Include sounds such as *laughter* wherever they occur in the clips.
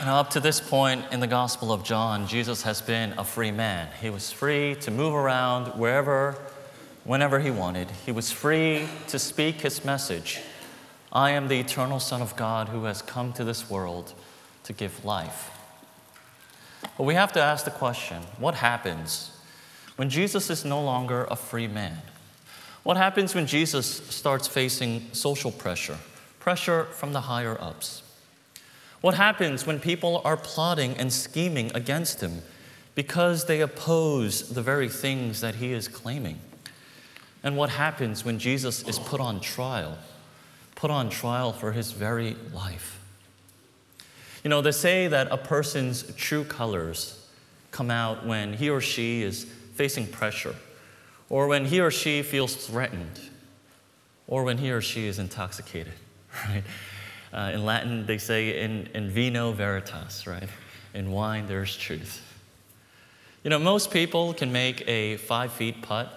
Now, up to this point in the Gospel of John, Jesus has been a free man. He was free to move around wherever, whenever he wanted. He was free to speak his message I am the eternal Son of God who has come to this world to give life. But we have to ask the question what happens when Jesus is no longer a free man? What happens when Jesus starts facing social pressure, pressure from the higher ups? What happens when people are plotting and scheming against him because they oppose the very things that he is claiming? And what happens when Jesus is put on trial, put on trial for his very life? You know, they say that a person's true colors come out when he or she is facing pressure, or when he or she feels threatened, or when he or she is intoxicated, *laughs* right? Uh, in Latin, they say, in, in vino veritas, right? In wine, there's truth. You know, most people can make a five feet putt,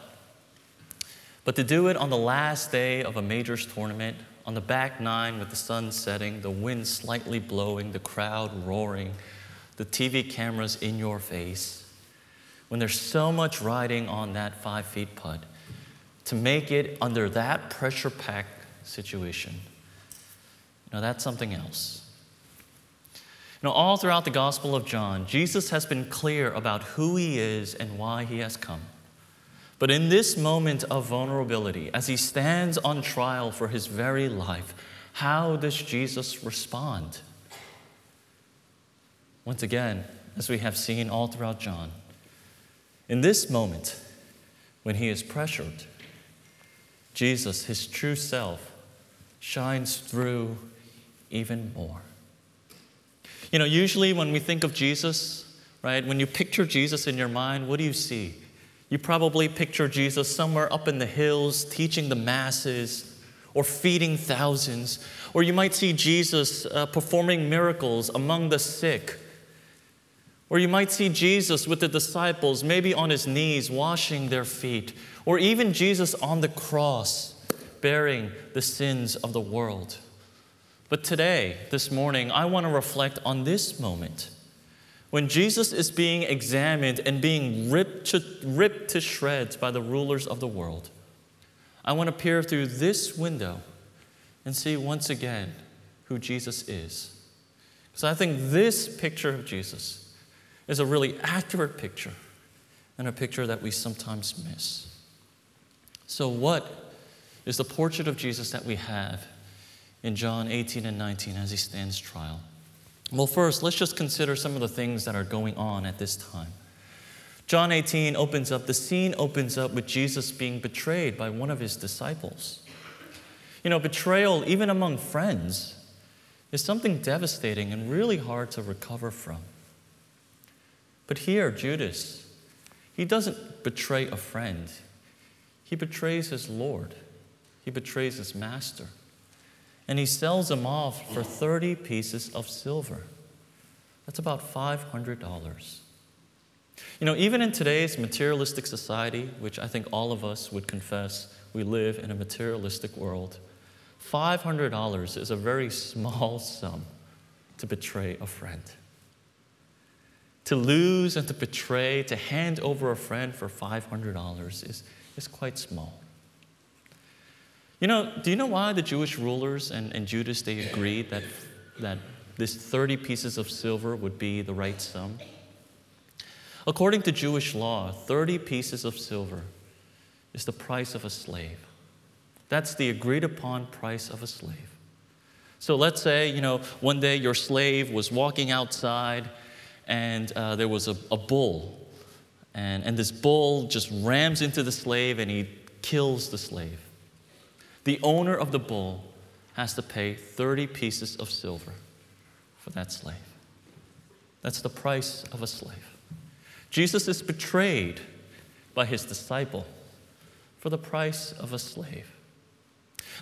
but to do it on the last day of a majors tournament, on the back nine with the sun setting, the wind slightly blowing, the crowd roaring, the TV cameras in your face, when there's so much riding on that five feet putt, to make it under that pressure packed situation, now, that's something else. Now, all throughout the Gospel of John, Jesus has been clear about who he is and why he has come. But in this moment of vulnerability, as he stands on trial for his very life, how does Jesus respond? Once again, as we have seen all throughout John, in this moment, when he is pressured, Jesus, his true self, shines through even more. You know, usually when we think of Jesus, right, when you picture Jesus in your mind, what do you see? You probably picture Jesus somewhere up in the hills teaching the masses or feeding thousands. Or you might see Jesus uh, performing miracles among the sick. Or you might see Jesus with the disciples, maybe on his knees, washing their feet. Or even Jesus on the cross, bearing the sins of the world. But today, this morning, I want to reflect on this moment when Jesus is being examined and being ripped to, ripped to shreds by the rulers of the world. I want to peer through this window and see once again who Jesus is. Because I think this picture of Jesus is a really accurate picture and a picture that we sometimes miss. So, what is the portrait of Jesus that we have in John 18 and 19 as he stands trial? Well, first, let's just consider some of the things that are going on at this time. John 18 opens up, the scene opens up with Jesus being betrayed by one of his disciples. You know, betrayal, even among friends, is something devastating and really hard to recover from. But here, Judas, he doesn't betray a friend, he betrays his Lord, he betrays his master and he sells them off for 30 pieces of silver. That's about $500. You know, even in today's materialistic society, which I think all of us would confess we live in a materialistic world, $500 is a very small *laughs* sum to betray a friend. To lose and to betray, to hand over a friend for $500 is, is quite small. You know, do you know why the Jewish rulers and, and Judas, they agreed that, that this 30 pieces of silver would be the right sum? According to Jewish law, 30 pieces of silver is the price of a slave. That's the agreed upon price of a slave. So let's say, you know, one day your slave was walking outside and uh, there was a, a bull. And, and this bull just rams into the slave and he kills the slave the owner of the bull has to pay 30 pieces of silver for that slave. That's the price of a slave. Jesus is betrayed by his disciple for the price of a slave.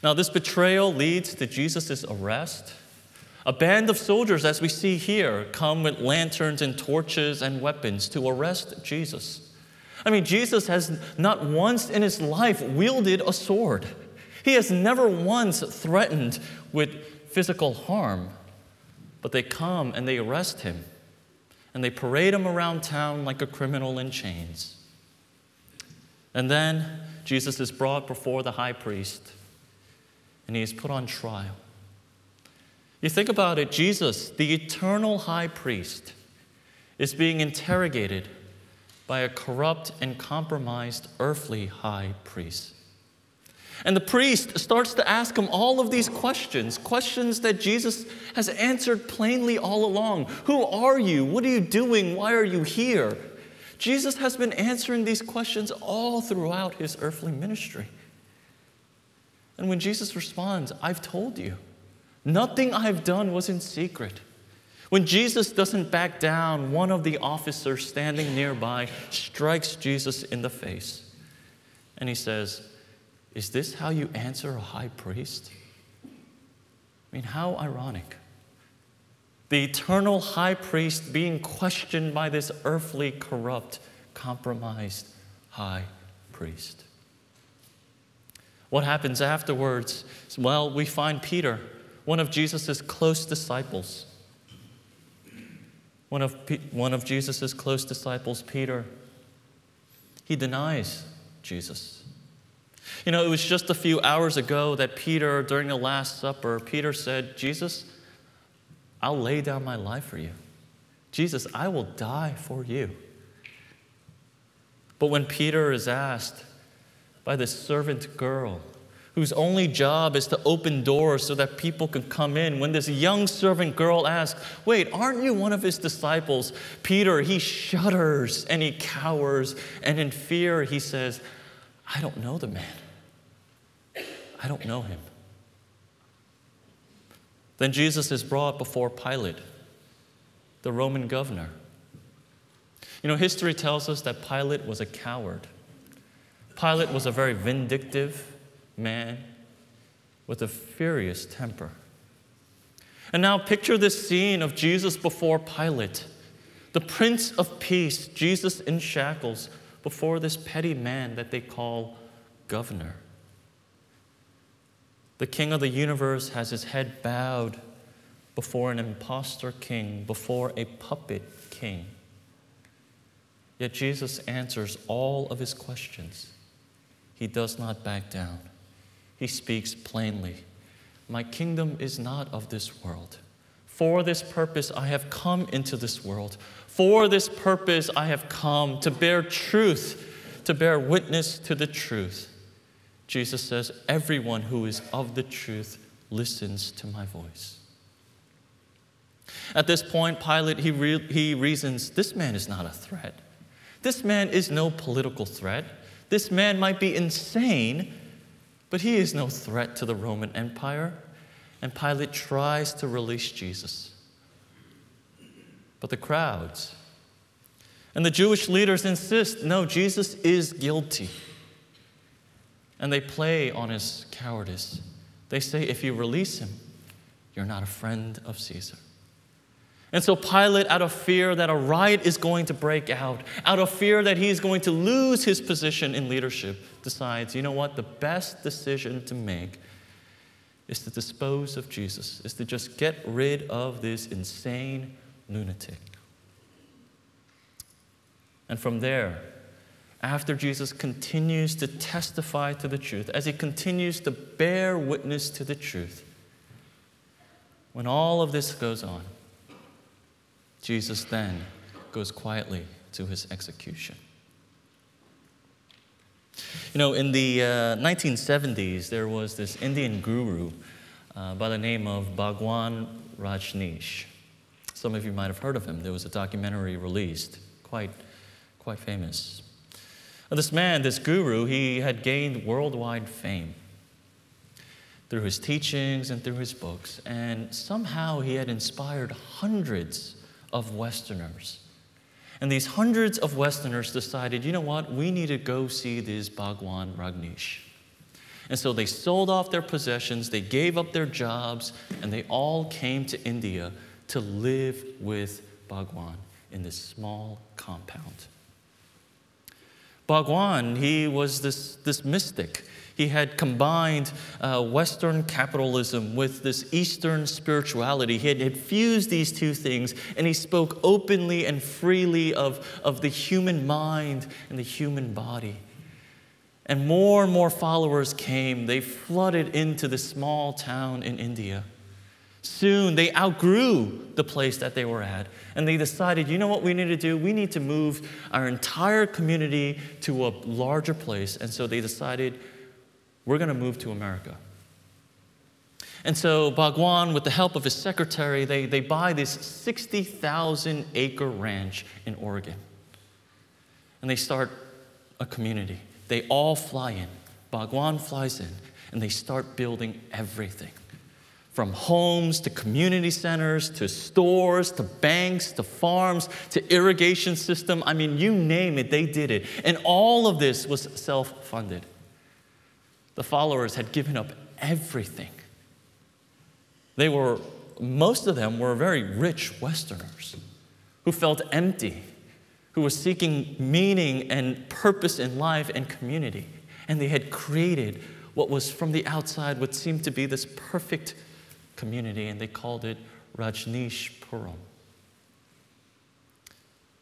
Now, this betrayal leads to Jesus' arrest. A band of soldiers, as we see here, come with lanterns and torches and weapons to arrest Jesus. I mean, Jesus has not once in his life wielded a sword. He has never once threatened with physical harm. But they come and they arrest him and they parade him around town like a criminal in chains. And then Jesus is brought before the high priest and he is put on trial. You think about it, Jesus, the eternal high priest, is being interrogated by a corrupt and compromised earthly high priest. And the priest starts to ask him all of these questions, questions that Jesus has answered plainly all along. Who are you? What are you doing? Why are you here? Jesus has been answering these questions all throughout his earthly ministry. And when Jesus responds, I've told you, nothing I've done was in secret. When Jesus doesn't back down, one of the officers standing nearby strikes Jesus in the face. And he says, Is this how you answer a high priest? I mean, how ironic. The eternal high priest being questioned by this earthly, corrupt, compromised high priest. What happens afterwards? Well, we find Peter, one of Jesus' close disciples one of, one of Jesus' close disciples, Peter, he denies Jesus. You know, it was just a few hours ago that Peter, during the Last Supper, Peter said, Jesus, I'll lay down my life for you. Jesus, I will die for you. But when Peter is asked by this servant girl, whose only job is to open doors so that people can come in. When this young servant girl asks, Wait, aren't you one of his disciples? Peter, he shudders and he cowers, and in fear he says, I don't know the man. I don't know him. Then Jesus is brought before Pilate, the Roman governor. You know, history tells us that Pilate was a coward. Pilate was a very vindictive, man with a furious temper. And now picture this scene of Jesus before Pilate, the Prince of Peace, Jesus in shackles, before this petty man that they call governor. The King of the universe has his head bowed before an impostor king, before a puppet king. Yet Jesus answers all of his questions. He does not back down he speaks plainly My kingdom is not of this world. For this purpose I have come into this world. For this purpose I have come to bear truth, to bear witness to the truth. Jesus says, Everyone who is of the truth listens to my voice. At this point, Pilate, he, re- he reasons, This man is not a threat. This man is no political threat. This man might be insane, but he is no threat to the Roman Empire. And Pilate tries to release Jesus. But the crowds and the Jewish leaders insist no, Jesus is guilty. And they play on his cowardice. They say, if you release him, you're not a friend of Caesar. And so Pilate, out of fear that a riot is going to break out, out of fear that he's going to lose his position in leadership, decides, you know what, the best decision to make is to dispose of Jesus, is to just get rid of this insane lunatic. And from there, after Jesus continues to testify to the truth, as he continues to bear witness to the truth, when all of this goes on, Jesus then goes quietly to his execution. You know, in the uh, 1970s, there was this Indian guru uh, by the name of Bhagwan Rajneesh. Some of you might have heard of him. There was a documentary released, quite, quite famous. This man, this guru, he had gained worldwide fame through his teachings and through his books, and somehow he had inspired hundreds of Westerners. And these hundreds of Westerners decided, you know what, we need to go see this Bhagwan Rajneesh. And so they sold off their possessions, they gave up their jobs, and they all came to India to live with Bhagwan in this small compound. Bhagwan, he was this, this mystic. He had combined uh, Western capitalism with this Eastern spirituality. He had, had, fused these two things, and he spoke openly and freely of, of the human mind and the human body. And more and more followers came. They flooded into this small town in India. Soon they outgrew the place that they were at, and they decided, you know what we need to do? We need to move our entire community to a larger place. And so they decided, we're going to move to America. And so Bhagwan, with the help of his secretary, they, they buy this 60,000 acre ranch in Oregon. And they start a community. They all fly in. Bhagwan flies in, and they start building everything from homes to community centers to stores to banks to farms to irrigation system. I mean you name it they did it. And all of this was self-funded. The followers had given up everything. They were most of them were very rich westerners who felt empty who were seeking meaning and purpose in life and community. And they had created what was from the outside what seemed to be this perfect community, and they called it Rajneeshpuram.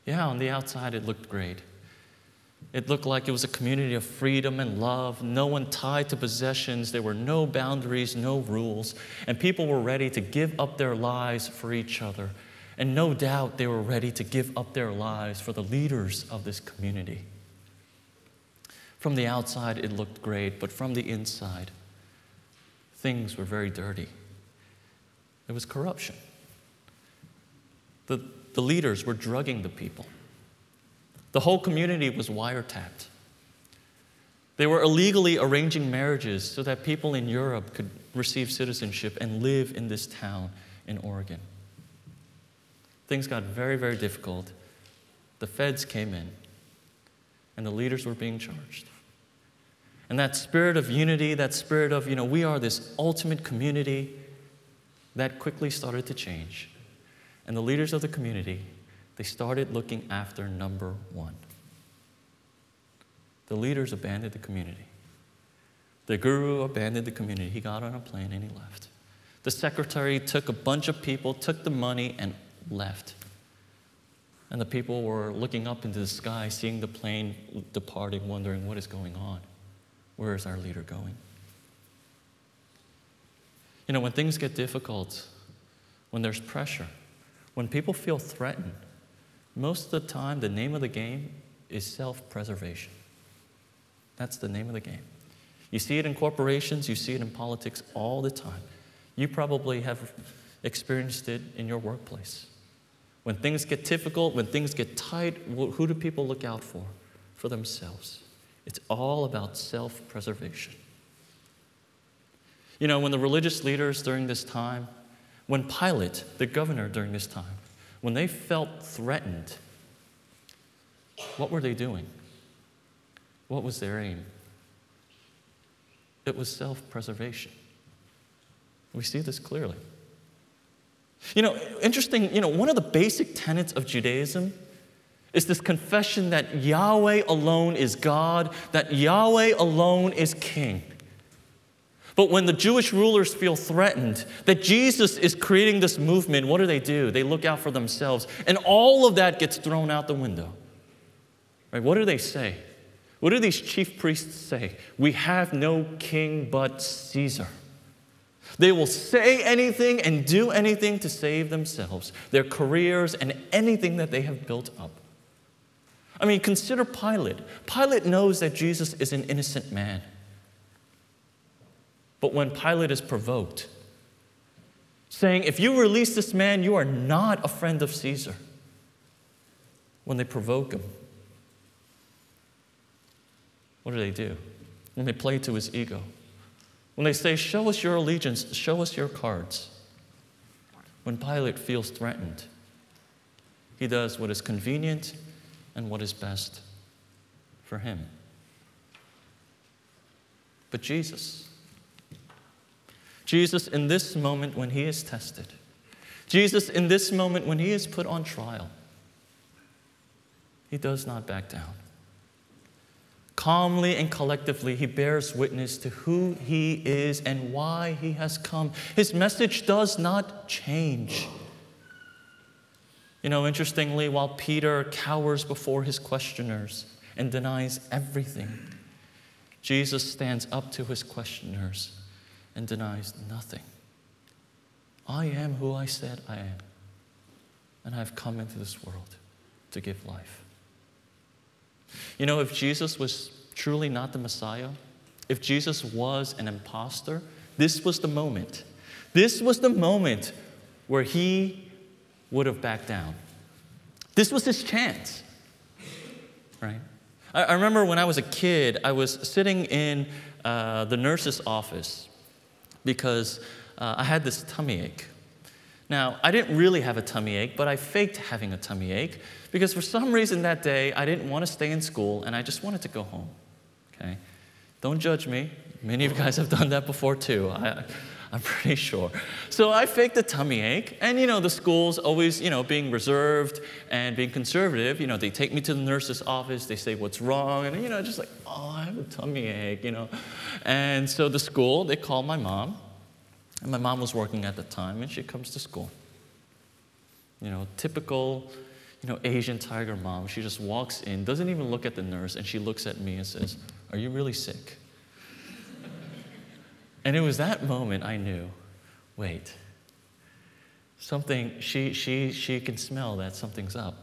Yeah, on the outside it looked great. It looked like it was a community of freedom and love, no one tied to possessions. There were no boundaries, no rules, and people were ready to give up their lives for each other. And no doubt they were ready to give up their lives for the leaders of this community. From the outside, it looked great, but from the inside, things were very dirty. It was corruption. The, the leaders were drugging the people. The whole community was wiretapped. They were illegally arranging marriages so that people in Europe could receive citizenship and live in this town in Oregon. Things got very, very difficult. The feds came in, and the leaders were being charged. And that spirit of unity, that spirit of, you know, we are this ultimate community, that quickly started to change. And the leaders of the community, they started looking after number one. The leaders abandoned the community. The guru abandoned the community. He got on a plane and he left. The secretary took a bunch of people, took the money, and left. And the people were looking up into the sky, seeing the plane departing, wondering what is going on? Where is our leader going? You know, when things get difficult, when there's pressure, when people feel threatened, most of the time the name of the game is self preservation. That's the name of the game. You see it in corporations, you see it in politics all the time. You probably have experienced it in your workplace. When things get difficult, when things get tight, who do people look out for? For themselves. It's all about self preservation. You know, when the religious leaders during this time, when Pilate, the governor during this time, when they felt threatened, what were they doing? What was their aim? It was self preservation. We see this clearly. You know, interesting, you know, one of the basic tenets of Judaism is this confession that Yahweh alone is God, that Yahweh alone is King. But when the Jewish rulers feel threatened that Jesus is creating this movement, what do they do? They look out for themselves. And all of that gets thrown out the window. Right? What do they say? What do these chief priests say? We have no king but Caesar. They will say anything and do anything to save themselves, their careers, and anything that they have built up. I mean, consider Pilate. Pilate knows that Jesus is an innocent man. But when Pilate is provoked, saying, If you release this man, you are not a friend of Caesar. When they provoke him, what do they do? When they play to his ego. When they say, Show us your allegiance, show us your cards. When Pilate feels threatened, he does what is convenient and what is best for him. But Jesus, Jesus, in this moment when he is tested, Jesus, in this moment when he is put on trial, he does not back down. calmly and collectively, he bears witness to who he is and why he has come. His message does not change. You know, interestingly, while Peter cowers before his questioners and denies everything, Jesus stands up to his questioners and denies nothing. I am who I said I am, and I've come into this world to give life. You know, if Jesus was truly not the Messiah, if Jesus was an impostor, this was the moment. This was the moment where he would have backed down. This was his chance, right? I, I remember when I was a kid, I was sitting in uh, the nurse's office because uh, I had this tummy ache. Now, I didn't really have a tummy ache, but I faked having a tummy ache because for some reason that day I didn't want to stay in school and I just wanted to go home. Okay? Don't judge me. Many of you guys have done that before too. I, *laughs* I'm pretty sure. So I faked a tummy ache, and you know, the school's always, you know, being reserved and being conservative. You know, they take me to the nurse's office, they say what's wrong, and you know, just like, oh, I have a tummy ache, you know. And so the school, they call my mom, and my mom was working at the time, and she comes to school. You know, typical, you know, Asian tiger mom. She just walks in, doesn't even look at the nurse, and she looks at me and says, Are you really sick? And it was that moment I knew wait, something, she, she, she can smell that something's up.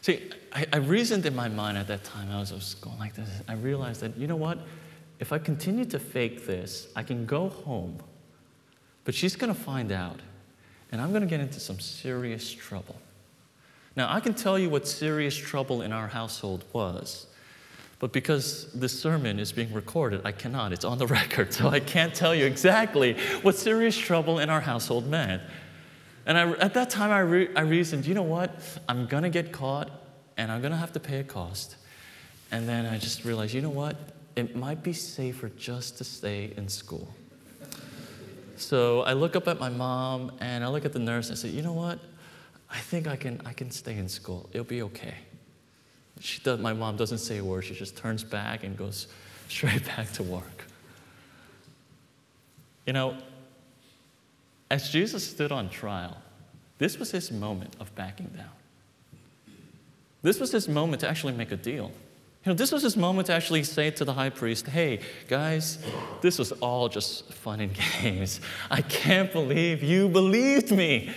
See, I, I reasoned in my mind at that time, I was, I was going like this. I realized that, you know what? If I continue to fake this, I can go home, but she's going to find out, and I'm going to get into some serious trouble. Now, I can tell you what serious trouble in our household was. But because this sermon is being recorded, I cannot. It's on the *laughs* record, so I can't tell you exactly what serious trouble in our household meant. And I, at that time, I, re, I reasoned, you know what? I'm going to get caught, and I'm going to have to pay a cost. And then I just realized, you know what? It might be safer just to stay in school. So I look up at my mom, and I look at the nurse, and I say, you know what? I think I can, I can stay in school. It'll be okay. She does, my mom doesn't say a word. She just turns back and goes *laughs* straight back to work. You know, as Jesus stood on trial, this was his moment of backing down. This was his moment to actually make a deal. You know, this was his moment to actually say to the high priest, hey, guys, this was all just fun and *laughs* games. I can't believe you believed me.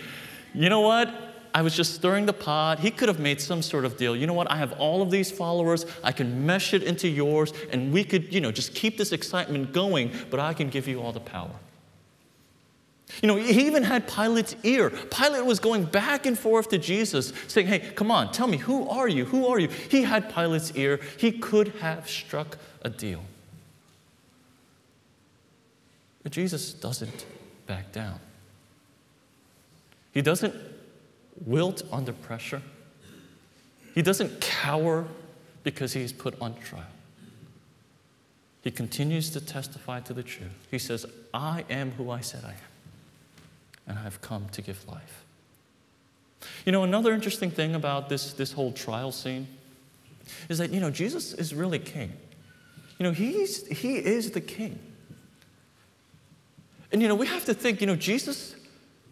You know what? I was just stirring the pot. He could have made some sort of deal. You know what? I have all of these followers. I can mesh it into yours, and we could, you know, just keep this excitement going, but I can give you all the power. You know, he even had Pilate's ear. Pilate was going back and forth to Jesus, saying, Hey, come on, tell me, who are you? Who are you? He had Pilate's ear. He could have struck a deal. But Jesus doesn't back down. He doesn't wilt under pressure. He doesn't cower because he's put on trial. He continues to testify to the truth. He says, I am who I said I am, and I've come to give life. You know, another interesting thing about this, this whole trial scene is that, you know, Jesus is really king. You know, he's, he is the king. And, you know, we have to think, you know, Jesus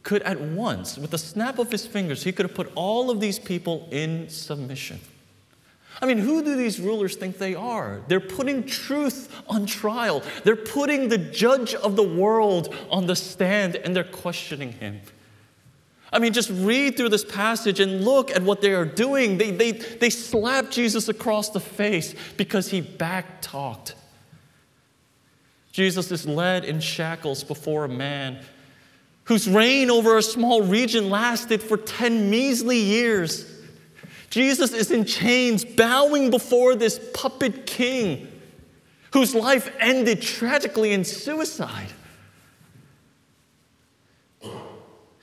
could at once, with the snap of his fingers, he could have put all of these people in submission. I mean, who do these rulers think they are? They're putting truth on trial. They're putting the judge of the world on the stand and they're questioning him. I mean, just read through this passage and look at what they are doing. They, they, they slap Jesus across the face because he backtalked. Jesus is led in shackles before a man whose reign over a small region lasted for 10 measly years. Jesus is in chains, bowing before this puppet king whose life ended tragically in suicide.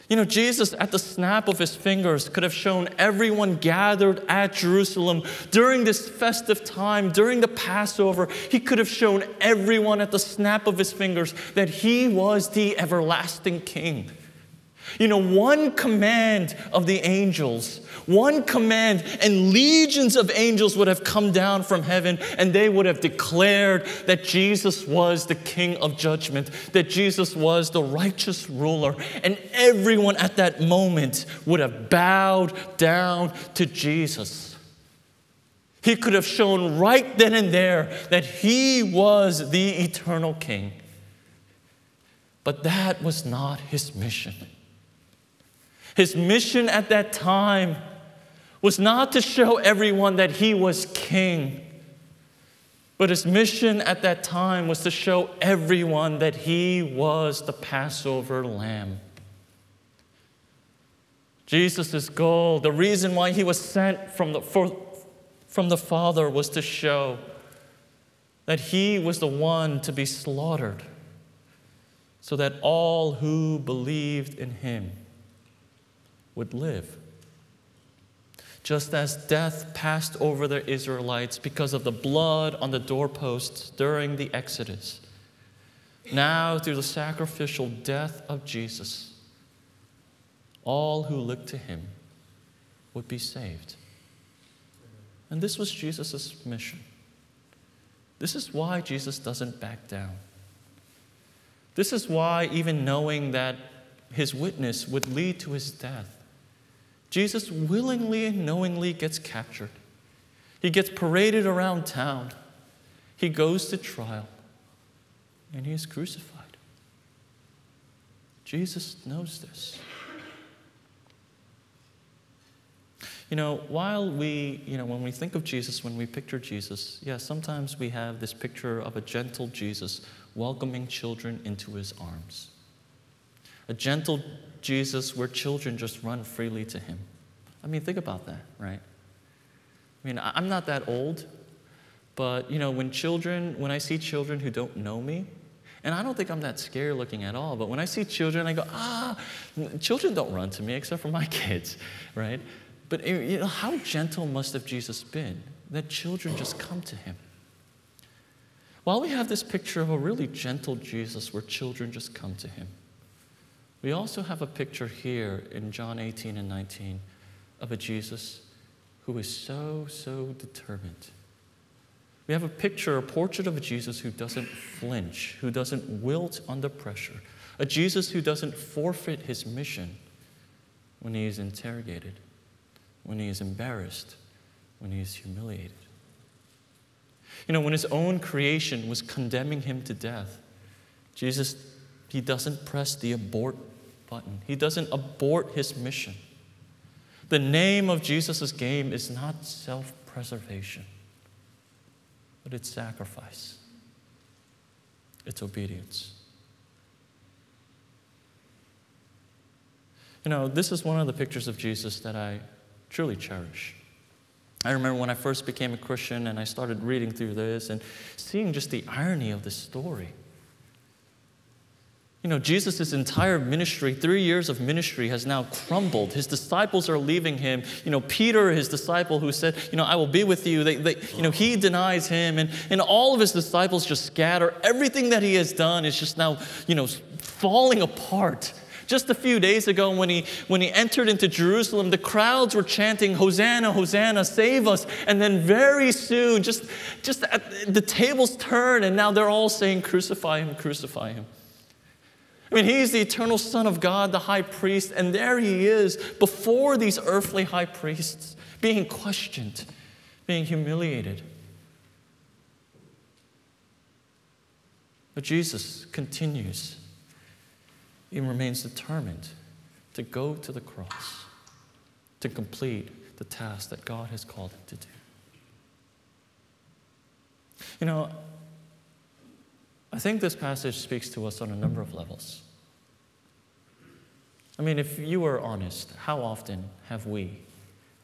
You know, Jesus, at the snap of his fingers, could have shown everyone gathered at Jerusalem during this festive time, during the Passover, he could have shown everyone at the snap of his fingers that he was the everlasting king. You know, one command of the angels, one command, and legions of angels would have come down from heaven and they would have declared that Jesus was the King of judgment, that Jesus was the righteous ruler. And everyone at that moment would have bowed down to Jesus. He could have shown right then and there that he was the eternal King. But that was not his mission. His mission at that time was not to show everyone that he was king, but his mission at that time was to show everyone that he was the Passover lamb. Jesus' goal, the reason why he was sent from the, for, from the Father, was to show that he was the one to be slaughtered so that all who believed in him would live. Just as death passed over the Israelites because of the blood on the doorposts during the Exodus, now through the sacrificial death of Jesus, all who look to him would be saved. And this was Jesus' mission. This is why Jesus doesn't back down. This is why, even knowing that his witness would lead to his death, Jesus willingly and knowingly gets captured. He gets paraded around town. He goes to trial, and he is crucified. Jesus knows this. You know, while we, you know, when we think of Jesus, when we picture Jesus, yeah, sometimes we have this picture of a gentle Jesus welcoming children into his arms. A gentle Jesus where children just run freely to him. I mean, think about that, right? I mean, I'm not that old, but you know, when children, when I see children who don't know me, and I don't think I'm that scary looking at all, but when I see children, I go, ah, children don't run to me except for my *laughs* kids, right? But you know, how gentle must have Jesus been that children just come to him? While we have this picture of a really gentle Jesus where children just come to him, we also have a picture here in John 18 and 19 of a Jesus who is so, so determined. We have a picture, a portrait of a Jesus who doesn't flinch, who doesn't wilt under pressure, a Jesus who doesn't forfeit his mission when he is interrogated, when he is embarrassed, when he is humiliated. You know, when his own creation was condemning him to death, Jesus, he doesn't press the abort button. He doesn't abort his mission. The name of Jesus' game is not self preservation, but it's sacrifice, it's obedience. You know, this is one of the pictures of Jesus that I truly cherish. I remember when I first became a Christian and I started reading through this and seeing just the irony of the story. You know, Jesus' entire ministry, three years of ministry, has now crumbled. His disciples are leaving him. You know, Peter, his disciple, who said, You know, I will be with you, they, they, you know, he denies him, and, and all of his disciples just scatter. Everything that he has done is just now, you know, falling apart. Just a few days ago, when he, when he entered into Jerusalem, the crowds were chanting, Hosanna, Hosanna, save us. And then very soon, just, just the tables turn, and now they're all saying, Crucify him, crucify him. I mean, he's the eternal Son of God, the high priest, and there he is before these earthly high priests, being questioned, being humiliated. But Jesus continues he remains determined to go to the cross, to complete the task that God has called him to do. You know, I think this passage speaks to us on a number of levels. I mean, if you are honest, how often have we,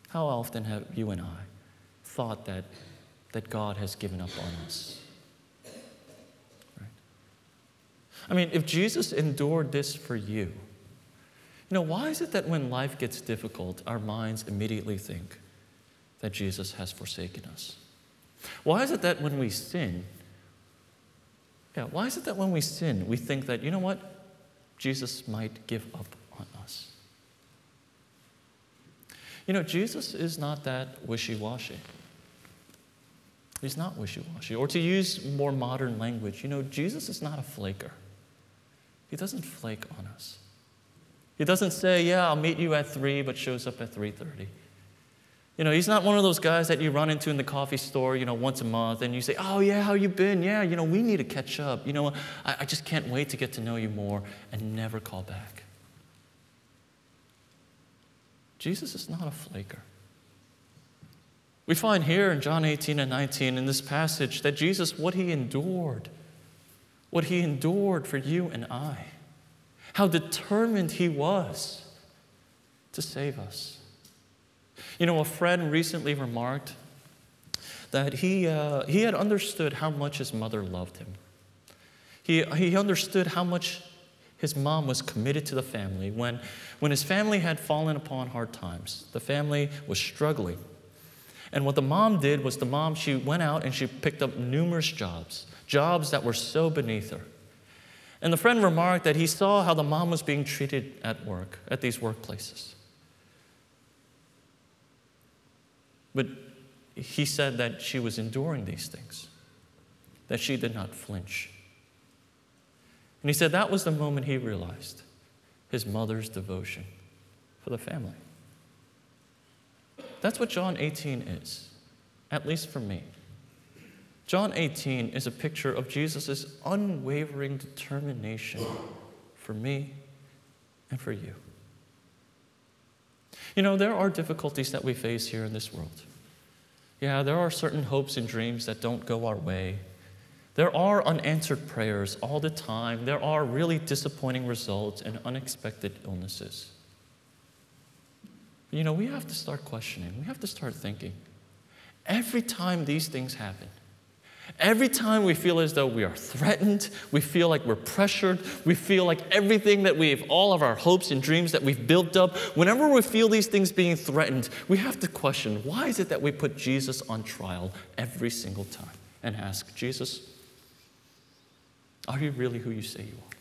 how often have you and I thought that, that God has given up on us? I mean, if Jesus endured this for you, you know, why is it that when life gets difficult, our minds immediately think that Jesus has forsaken us? Why is it that when we sin, yeah, why is it that when we sin, we think that, you know what, Jesus might give up on us? You know, Jesus is not that wishy washy. He's not wishy washy. Or to use more modern language, you know, Jesus is not a flaker. He doesn't flake on us. He doesn't say, "Yeah, I'll meet you at 3," but shows up at 3:30. You know, he's not one of those guys that you run into in the coffee store, you know, once a month and you say, Oh, yeah, how you been? Yeah, you know, we need to catch up. You know, I, I just can't wait to get to know you more and never call back. Jesus is not a flaker. We find here in John 18 and 19 in this passage that Jesus, what he endured, what he endured for you and I, how determined he was to save us. You know, a friend recently remarked that he, uh, he had understood how much his mother loved him. He, he understood how much his mom was committed to the family when, when his family had fallen upon hard times. The family was struggling. And what the mom did was the mom, she went out and she picked up numerous jobs, jobs that were so beneath her. And the friend remarked that he saw how the mom was being treated at work, at these workplaces. But he said that she was enduring these things, that she did not flinch. And he said that was the moment he realized his mother's devotion for the family. That's what John 18 is, at least for me. John 18 is a picture of Jesus' unwavering determination for me and for you. You know, there are difficulties that we face here in this world. Yeah, there are certain hopes and dreams that don't go our way. There are unanswered prayers all the time. There are really disappointing results and unexpected illnesses. You know, we have to start questioning. We have to start thinking. Every time these things happen, Every time we feel as though we are threatened, we feel like we're pressured, we feel like everything that we've, all of our hopes and dreams that we've built up, whenever we feel these things being threatened, we have to question why is it that we put Jesus on trial every single time and ask, Jesus, are you really who you say you are?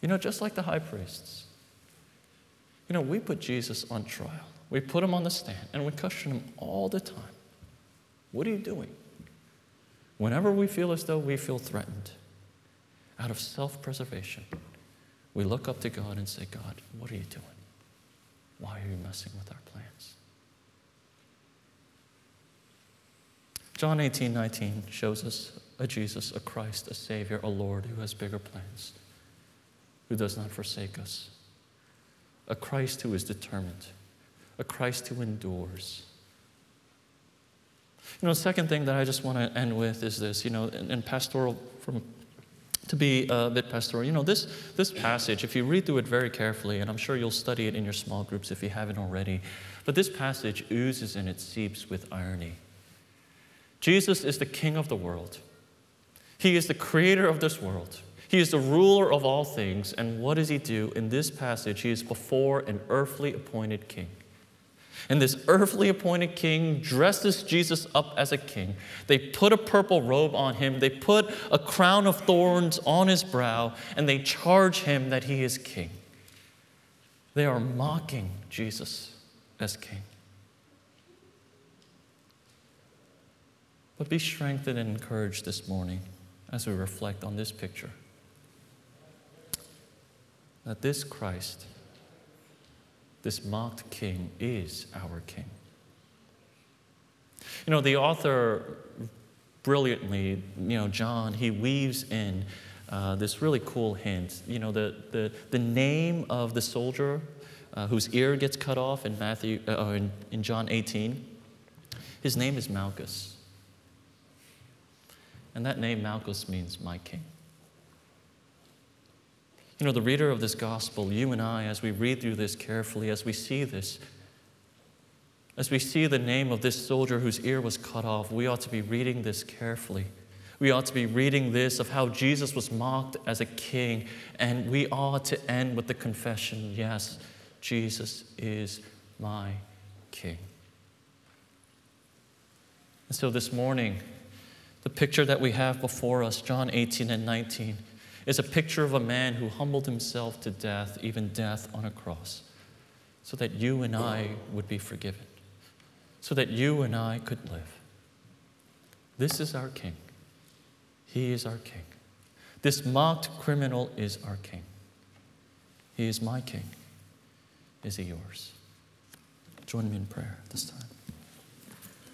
You know, just like the high priests, you know, we put Jesus on trial. We put him on the stand and we question him all the time. What are you doing? Whenever we feel as though we feel threatened, out of self preservation, we look up to God and say, God, what are you doing? Why are you messing with our plans? John 18, 19 shows us a Jesus, a Christ, a Savior, a Lord who has bigger plans, who does not forsake us, a Christ who is determined a Christ who endures. You know, the second thing that I just want to end with is this, you know, in, in pastoral, from to be a bit pastoral, you know, this, this passage, if you read through it very carefully, and I'm sure you'll study it in your small groups if you haven't already, but this passage oozes and it seeps with irony. Jesus is the king of the world. He is the creator of this world. He is the ruler of all things. And what does he do? In this passage, he is before an earthly appointed king. And this earthly appointed king dresses Jesus up as a king. They put a purple robe on him, they put a crown of thorns on his brow, and they charge him that he is king. They are mocking Jesus as king. But be strengthened and encouraged this morning as we reflect on this picture that this Christ this mocked king is our king. You know, the author brilliantly, you know, John, he weaves in uh, this really cool hint. You know, the, the, the name of the soldier uh, whose ear gets cut off in, Matthew, uh, in, in John 18, his name is Malchus. And that name, Malchus, means my king. You know, the reader of this gospel, you and I, as we read through this carefully, as we see this, as we see the name of this soldier whose ear was cut off, we ought to be reading this carefully. We ought to be reading this of how Jesus was mocked as a king, and we ought to end with the confession yes, Jesus is my king. And so this morning, the picture that we have before us, John 18 and 19, is a picture of a man who humbled himself to death, even death on a cross, so that you and I would be forgiven, so that you and I could live. This is our King. He is our King. This mocked criminal is our King. He is my King. Is he yours? Join me in prayer this time.